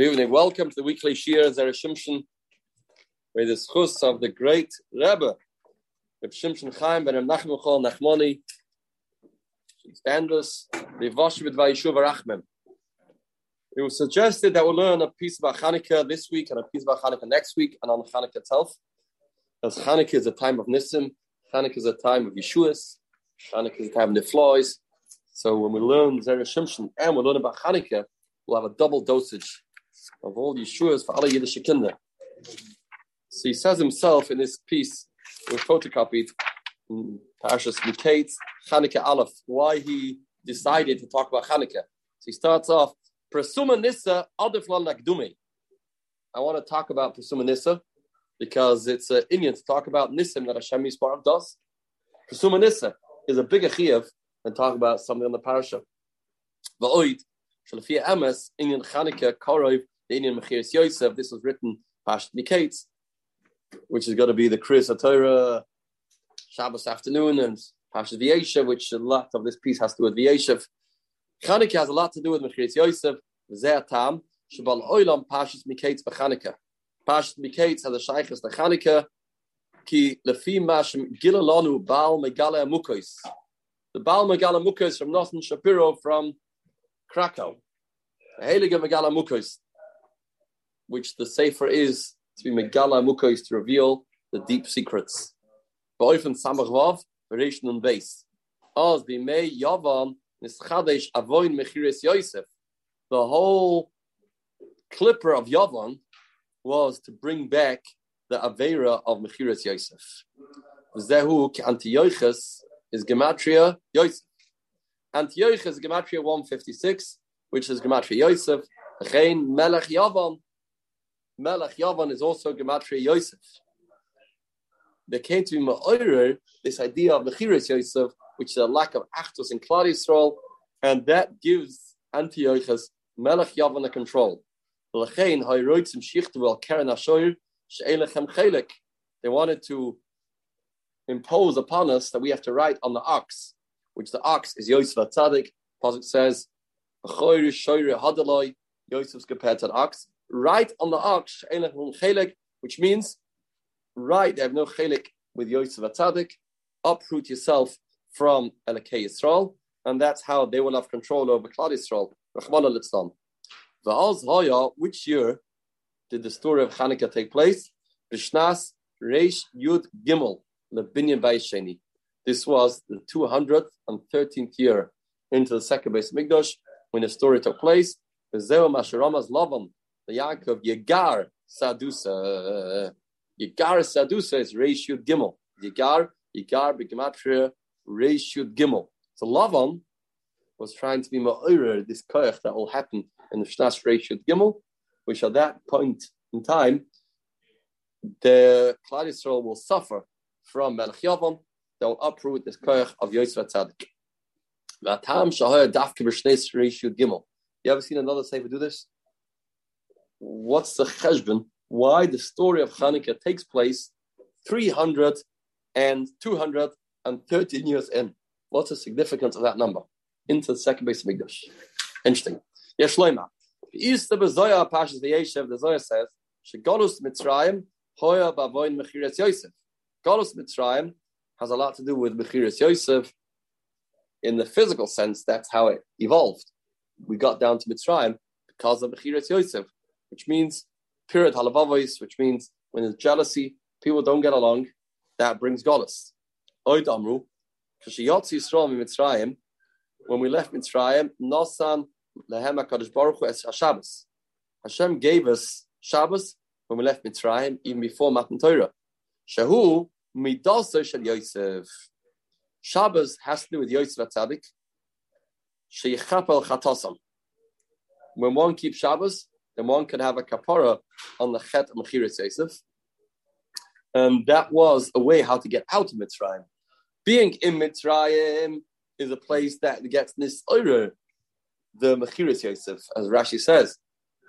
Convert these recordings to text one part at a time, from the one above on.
Good evening. Welcome to the weekly Shir Zera Shimshon, with the schus of the great Rebbe, Reb Shimshon Chaim ben Nachman Chol standards, the Voshvid Vayishuv Rachmem. It was suggested that we'll learn a piece about Hanukkah this week and a piece about Hanukkah next week and on Hanukkah itself. As Hanukkah is a time of Nissim, Hanukkah is a time of Yeshuas, Hanukkah is a time of Niflois. So when we learn Zera Shimshon and we learn about Hanukkah, we'll have a double dosage of all Yeshuas for alle Yiddish Kinder. So he says himself in this piece, we photocopied Parashas Miketz, Chanukah Aleph, why he decided to talk about Chanukah. So he starts off, Nissa Adiflan. I want to talk about Presuma Nissa because it's an Indian to talk about Nissim that Hashem Yisparach does. Presuma Nissa is a bigger chiyuv than talk about something on the parasha. Shalafia Emes, Indian Chanukah, Korov, the Indian Mechiris Yosef, this was written Pasht Miketz, which is going to be the Chris Torah Shabbos afternoon, and Pasht V'yeshev, which a lot of this piece has to do with V'yeshev. Chanukah has a lot to do with Mechiris Yosef, Zeh Tam, Shabal Oilam Pasht Miketz B'Chanukah. Pasht Miketz has a shaykhs the Chanukah, ki lefi mashem gilalanu Baal Megala Mukos. The Baal Megala Mukos from Nosson Shapiro from Krakow. Mukos which the Sefer is to be Megala Mukos to reveal the deep secrets. Ba'ofen Samach Vav, Bereishn and Beis. As Bimei Yavam Nischadesh Avoin Mechiris Yosef. The whole clipper of Yavan was to bring back the Avera of Mechiris Yosef. Zehu Antiochus is Gematria Yosef. Antiochus is Gematria 156, which is Gematria Yosef. Rein Melech Yavan Melech Yavan is also Gematria Yosef. There came to Ma'orer, this idea of Mechiris Yosef, which is a lack of Achtos in Klal Yisrael, and that gives Antiochus Melech Yavan a control. They wanted to impose upon us that we have to write on the ox, which the ox is Yosef Atzadik. Pasuk says, Yosef's compared to the ox right on the ox, which means right, they have no chelik with Yosef Atzadik, uproot yourself from Elokei Yisrael, and that's how they will have control over Klal Yisrael. Which year did the story of Hanukkah take place? Bishnas Reish Yud Gimel Lebinyan Bayisheni. This was the 213th year into the second base of Migdosh when the story took place. The Zeo Masharamas Lavan the Yaakov Yegar Sadusa. Yegar Sadusa is Reishud Gimel. Yegar, Yegar Begematria Reishud Gimel. So Lavan was trying to be ma'orer this koyach that will happen in the Shnas Reishud Gimel, which at that point in time, the Klal Yisrael will suffer from Yavam, they will uproot this koyach of Yosef Tzadik. You ever seen another Sefer do this? what's the cheshbon? Why the story of Hanukkah takes place 300 and 213 years in? What's the significance of that number? Into the second base of Mikdash. Interesting. Yes, Shloima. Is the Bezoya Pashas the Yeshev, the Zoya says, Shegolus Mitzrayim, Hoya Bavoin Mechiras Yosef. Golus Mitzrayim has a lot to do with Mechiras Yosef. In the physical sense, that's how it evolved. We got down to Mitzrayim because of Mechiras Yosef which means period halavavos, which means when there's jealousy, people don't get along, that brings golus. Oid amru, Mitzrayim, when we left Mitzrayim, nosan lehem HaKadosh Baruch Hu es Shabbos. Hashem gave us Shabbos when we left Mitzrayim, even before Matan Torah. Shahu midasa shel Yosef. Shabbos has to do with Yosef Atzadik. Sheichapel chatasam. When one keeps Shabbos, then one can have a kapara on the chet Mechiris Yosef. And that was a way how to get out of Mitzrayim. Being in Mitzrayim is a place that gets this the Mechiris Yosef, as Rashi says.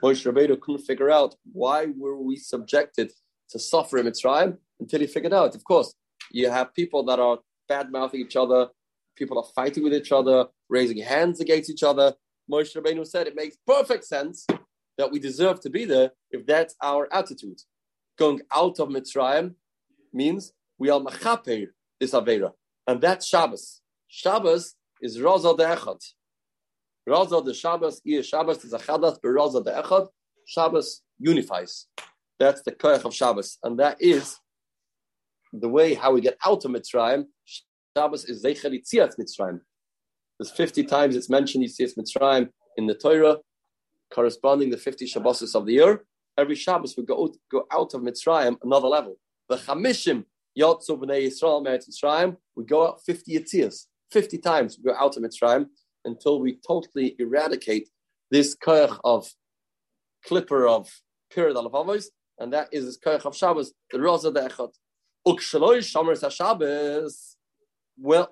Moshe Rabbeinu couldn't figure out why were we subjected to suffer in Mitzrayim until he figured out. Of course, you have people that are bad mouthing each other, people are fighting with each other, raising hands against each other. Moshe Rabbeinu said it makes perfect sense that we deserve to be there if that's our attitude. Going out of Mitzrayim means we are machaper this avera, and that's Shabbos. Shabbos is Raza de Echad. Raza de Shabbos, is Shabbos is a chadas, but Raza de Echad. Shabbos unifies. That's the koyach of Shabbos, and that is the way how we get out of Mitzrayim. Shabbos is Zeicher Yitzias Mitzrayim. There's 50 times it's mentioned Yitzias Mitzrayim in the Torah, corresponding the 50 Shabbos of the year. Every Shabbos we go, out, go out of Mitzrayim another level. The Chamishim Yotzu B'nai Yisrael Meretz Mitzrayim, we go out 50 Yitzias. 50 times we go out of Mitzrayim until we totally eradicate this koyach of clipper of period al and that is this of Shabbos, the Raza de Well,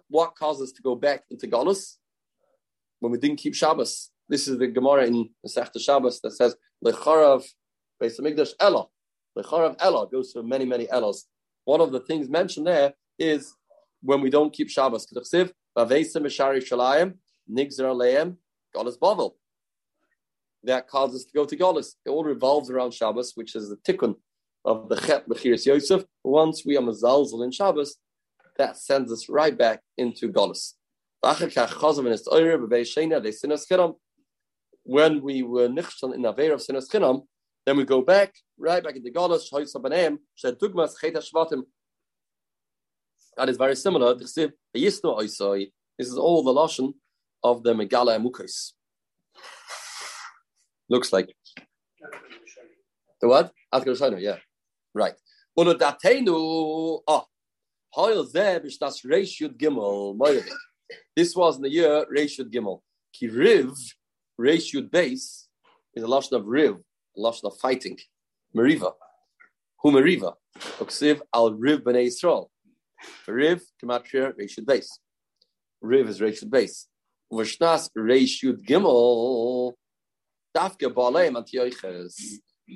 what caused us to go back into Galus? When we didn't keep Shabbos. This is the Gemara in Masechta Shabbos that says, Lecharav Beis Hamikdash Ella. Lecharav Ella goes to many, many Ellas. One of the things mentioned there is when we don't keep Shabbos. Kedachsiv, Vavesim Meshari Shalayim, Nigzer Aleim, Galus Bavel that causes us to go to Golis. It all revolves around Shabbos, which is the tikkun of the Chet Bechiris Yosef. Once we are Mazalzel in Shabbos, that sends us right back into Golis. When we were nichshon in Aver of Sinas Chinam, then we go back, right back into Golis, that is very similar. This is all the Lashon of the Megala Mukais. Looks like. The what? Atkar yeah. Right. Ulu datenu, ah, hoil zeh b'shtas reish yud gimel. This was in the year reish yud gimel. Ki riv, reish base, is a lashon of riv, a lashon of fighting. Meriva. Hu meriva. Oksiv al riv b'nei Yisrael. Riv, gematria, reish yud base. Riv is reish yud base. V'shnas reish yud gimel,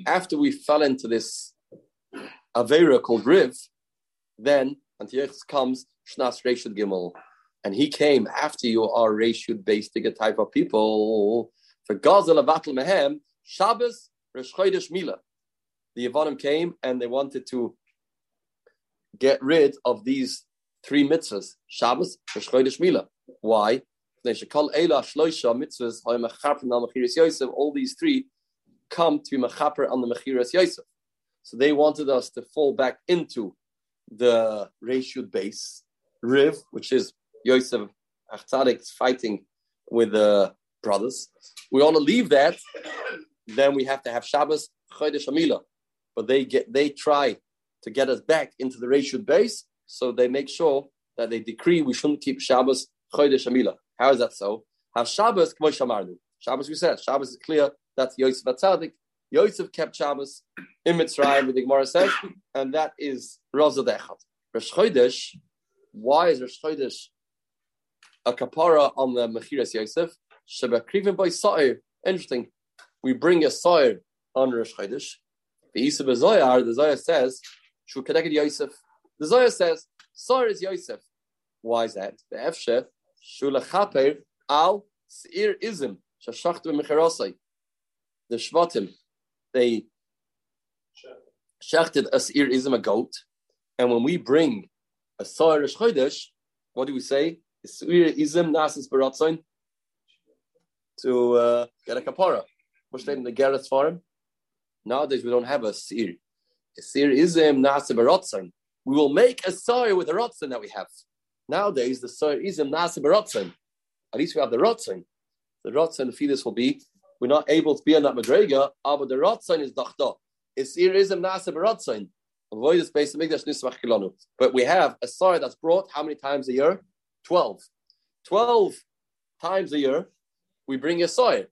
after we fell into this Avera called Riv, then Antiochus comes Shnas Reshud Gimel. And he came after you are Reshud based a type of people. For Gazel Avatel Mehem, Shabbos Rosh Mila. The Yavanim came and they wanted to get rid of these three mitzvahs Shabbos, Rosh Mila. Why? All these three come to be mechaper on the mechiras Yosef. So they wanted us to fall back into the reshut base, Riv, which is Yosef Achtadik fighting with the brothers. We want to leave that, then we have to have Shabbos Chodesh Amila. But they get they try to get us back into the reshut base, so they make sure that they decree we shouldn't keep Shabbos Chodesh Amila. How is that so? Have Shabbos k'moy shamarnu. Shabbos we said. Shabbos is clear. That's Yosef Atzadik. Yosef kept Shabbos in Mitzrayim, the Gemara says, and that is Raza Dechad. Rosh why is Rosh a kapara on the Mechiras Yosef? Shebekrivim by Sa'ir. Interesting. We bring a Sa'ir on Rosh Chodesh. The Isa Zoyar, the Zoyar says, Shu Kedeged Yosef. The Zoyar says, Sa'ir is Yosef. Why is that? The Efshef Shulachaper al Seir Izim Shashachtu Mecharosai. The Shvatim they shachted a Seir Izim a goat, and when we bring a Seir Chodesh, what do we say? Seir Izim Nasis Baratzain to uh, get a kapara. What's in the Garrett's farm? Nowadays we don't have a Seir. A Seir Izim Nasis Baratzain. We will make a Seir with the Ratzin that we have. Nowadays, the soil is a nasa berotzen. At least we have the rotzen. The rotzen, fetus will be, we're not able to be on that madrega, but the rotzen is dachta. It's irism nasa berotzen. Avoid the space of Nismach Kilonu. But we have a soil that's brought how many times a year? Twelve. Twelve times a year, we bring a soil.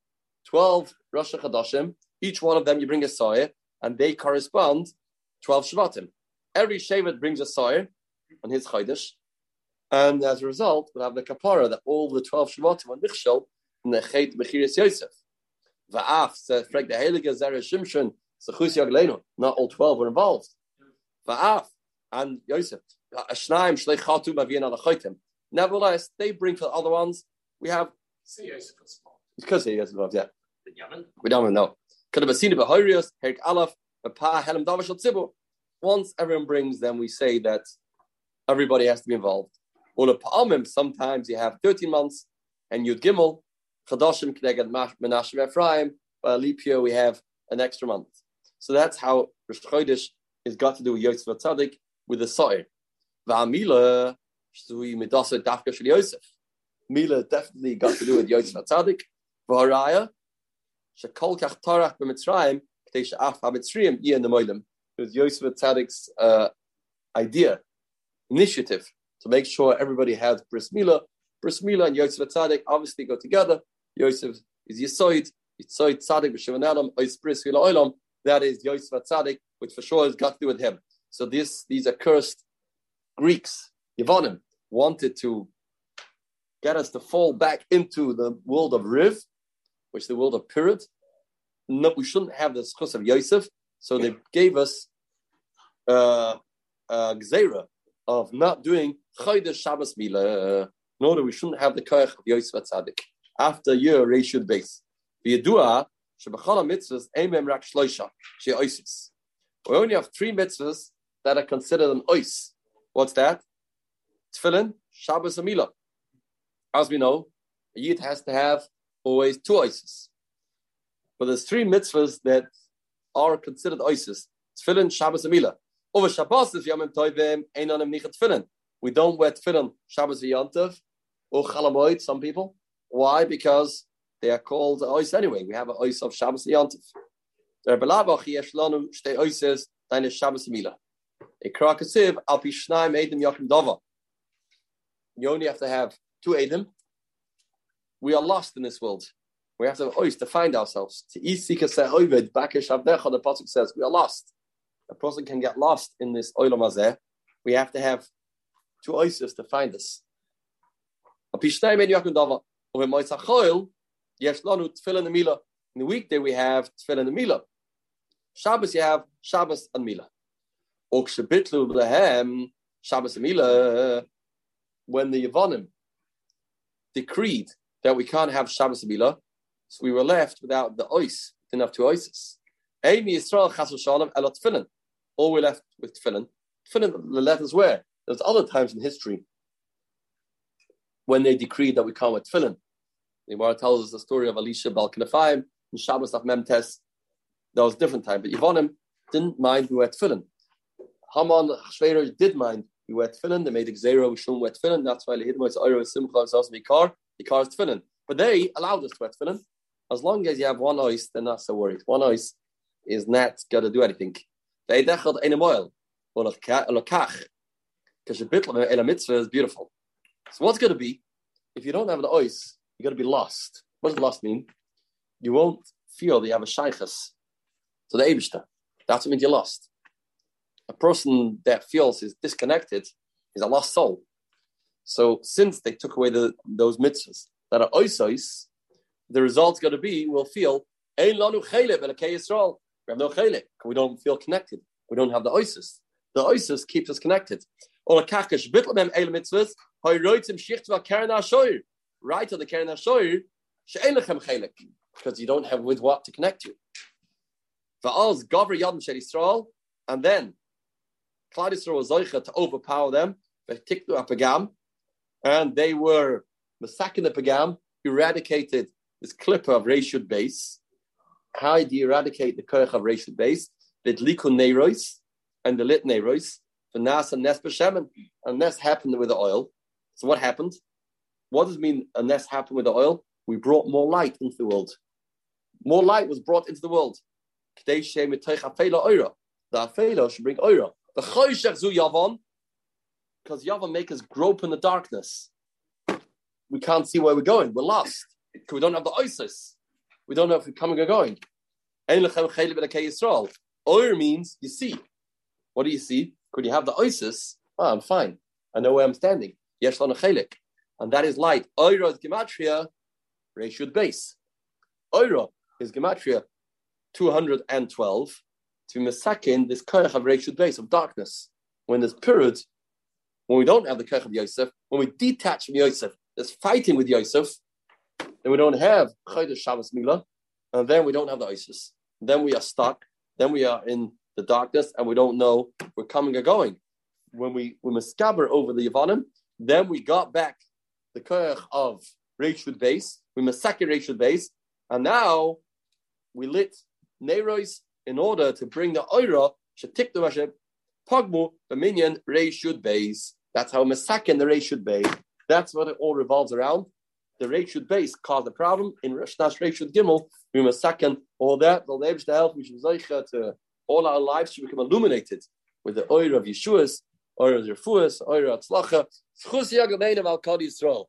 Twelve Rosh Chadashim. Each one of them you bring a soil, and they correspond 12 Shvatim. Every Shevet brings a soil on his Chodesh, and as a result, we'll have the kapara that all the 12 Shematim are nichshel in the Chet Bechiris Yosef. Va'af, says Frek the Heilige Zera Shimshon, Sechus not all 12 were involved. Va'af, and Yosef, Ashnaim Shlech Chatu Bavian al Nevertheless, they bring for the other ones, we have. See Yosef Because he is involved, yeah. We don't even know. Could have seen it Herik Aleph, Helam Tzibur. Once everyone brings, then we say that everybody has to be involved. Ula Pa'amim, sometimes you have 13 months, and Yud Gimel, Chadashim Kneged Menashem Ephraim, by a leap year we have an extra month. So that's how Rosh Chodesh is got to do with Yosef Tzadik with the Sa'ir. Va'amila, Shui Midasa Dafka Shel Yosef. Mila definitely got to do with Yosef Tzadik. V'haraya, Shekol Kach Tarach B'Mitzrayim, K'tei She'af HaMitzrayim Yeh Nemoilim. It was Yosef Tzadik's uh, idea, initiative, to make sure everybody has Bris Mila. Bris Mila and Yosef Tzadik obviously go together. Yosef is Yisoid, Yisoid Tzadik B'Shevan Adam, Ois Bris Mila Olam. That is Yosef Tzadik, which for sure has got to do with him. So this, these accursed Greeks, Yevonim, wanted to get us to fall back into the world of Riv, which is the world of Pirat. No, we shouldn't have the schus of Yosef, so they gave us uh, uh, of not doing Chodesh Shabbos Mila. In order, we shouldn't have the koach of Yosef Tzadik. After year, Ray base. Shebachal mitzvahs, emem rak shloisha. We only have three mitzvahs that are considered an ois. What's that? Tefillin, Shabbos, and Mila. As we know, a yid has to have always two oises. But there's three mitzvahs that are considered oises. Tefillin, Shabbos, and Mila. Over Shabbos, if Yamim Toivim, Einanim Nichat Tefillin. We don't wear Tefillin, Shabbos, or Chalamoid, some people. Why? Because they are called ois anyway. We have an ois of Shabbos, Yantav. Der Belabach, Yesh Lanu, Shtei Oises, Deine Shabbos, Mila. Ikra Kasiv, Al Pishnaim, Edim, Yakim Dova. You only have to have two Adam, we are lost in this world. We have to have ois to find ourselves. To isika se oivid, bakish avdecha, the pasuk says, we are lost. A person can get lost in this oilam azeh. We have to have two oises to find us. In the weekday we have tefillin and mila. Shabbos you have Shabbos and mila. Shabbos and mila. When the Yevonim decreed that we can't have Shabbos Bila, so we were left without the ois, didn't have two oises. Amy Yisrael Chas Shalom Elot Tefillin. All we're left with Tefillin. Tefillin, the letters where? There's other times in history when they decreed that we can't wear Tefillin. The Gemara tells us the story of Elisha Bal Knafayim and Shabbos of Memtes. That was a different time, but Yevonim didn't mind we wear Tefillin. Haman Shveir did mind we wear tefillin. They made a zero. We shouldn't wear tefillin. That's why Lehidmo is Oiro Simcha is also Mikar. Mikar is tefillin. But they allowed us to wear tefillin. As long as you have one ice, they're not so worried. One ice is not going to do anything. They dechad ein oil. Because the of mitzvah is beautiful. So what's going to be? If you don't have the ice, you're going to be lost. What does lost mean? You won't feel that you have a shaykhs to the Abishta. That's what means you're lost a person that feels is disconnected is a lost soul. So since they took away the, those mitzvahs that are oisos, the result's going to be we'll feel ein lanu Yisrael. We have no chelik. We don't feel connected. We don't have the oisos. The oisos keeps us connected. Or kakesh bitlamem eil mitzvahs hoyroitzim shichtva keren ashoir. Right to the keren ashoir because you don't have with what to connect you. Va'az gaver yadam shel Yisrael, and then Klal Yisrael was Zoicha to overpower them, the pegam, and they were Masakin the Pagam, eradicated this clipper of Reshud base. How do you eradicate the Kirch of Reshud base? The Likun Neiros and the Lit Neiros, the Nas and Nes. And Nes happened with the oil. So what happened? What does mean a Nes happened with the oil? We brought more light into the world. More light was brought into the world. The Afela should bring oira. The choshech zu Yavon, because Yavon make us grope in the darkness. We can't see where we're going. We're lost. We don't have the ISIS. We don't know if we're coming or going. Oir means you see. What do you see? Could you have the ISIS? Oh, ah, I'm fine. I know where I'm standing. Yesh chelik. And that is light. Oira is gematria, Reshud base. Oira is gematria 212 to be misakin this koyach of Reshut base of darkness. When there's period, when we don't have the koyach of Yosef, when we detach from Yosef, there's fighting with Yosef, then we don't have Chodesh Shabbos Mila, and then we don't have the Isis. then we are stuck. Then we are in the darkness and we don't know we're coming or going. When we we miscaber over the Yavanim, then we got back the koyach of Reshud base, we masakir Reshud base, and now we lit Nerois in order to bring the Oira, Shatik the Hashem, Pagmu, the minion, Reshud base. That's how Masakin the Reshud base. That's what it all revolves around. The Reshud base caused the problem. In Rashnash Reshud Gimel, we Masakin all that. The Leib's the help, we should to all our lives should become illuminated with the oil of Yeshua's, of Refuas, oil of Tzlacha. Schus of Al Kadi Yisrael.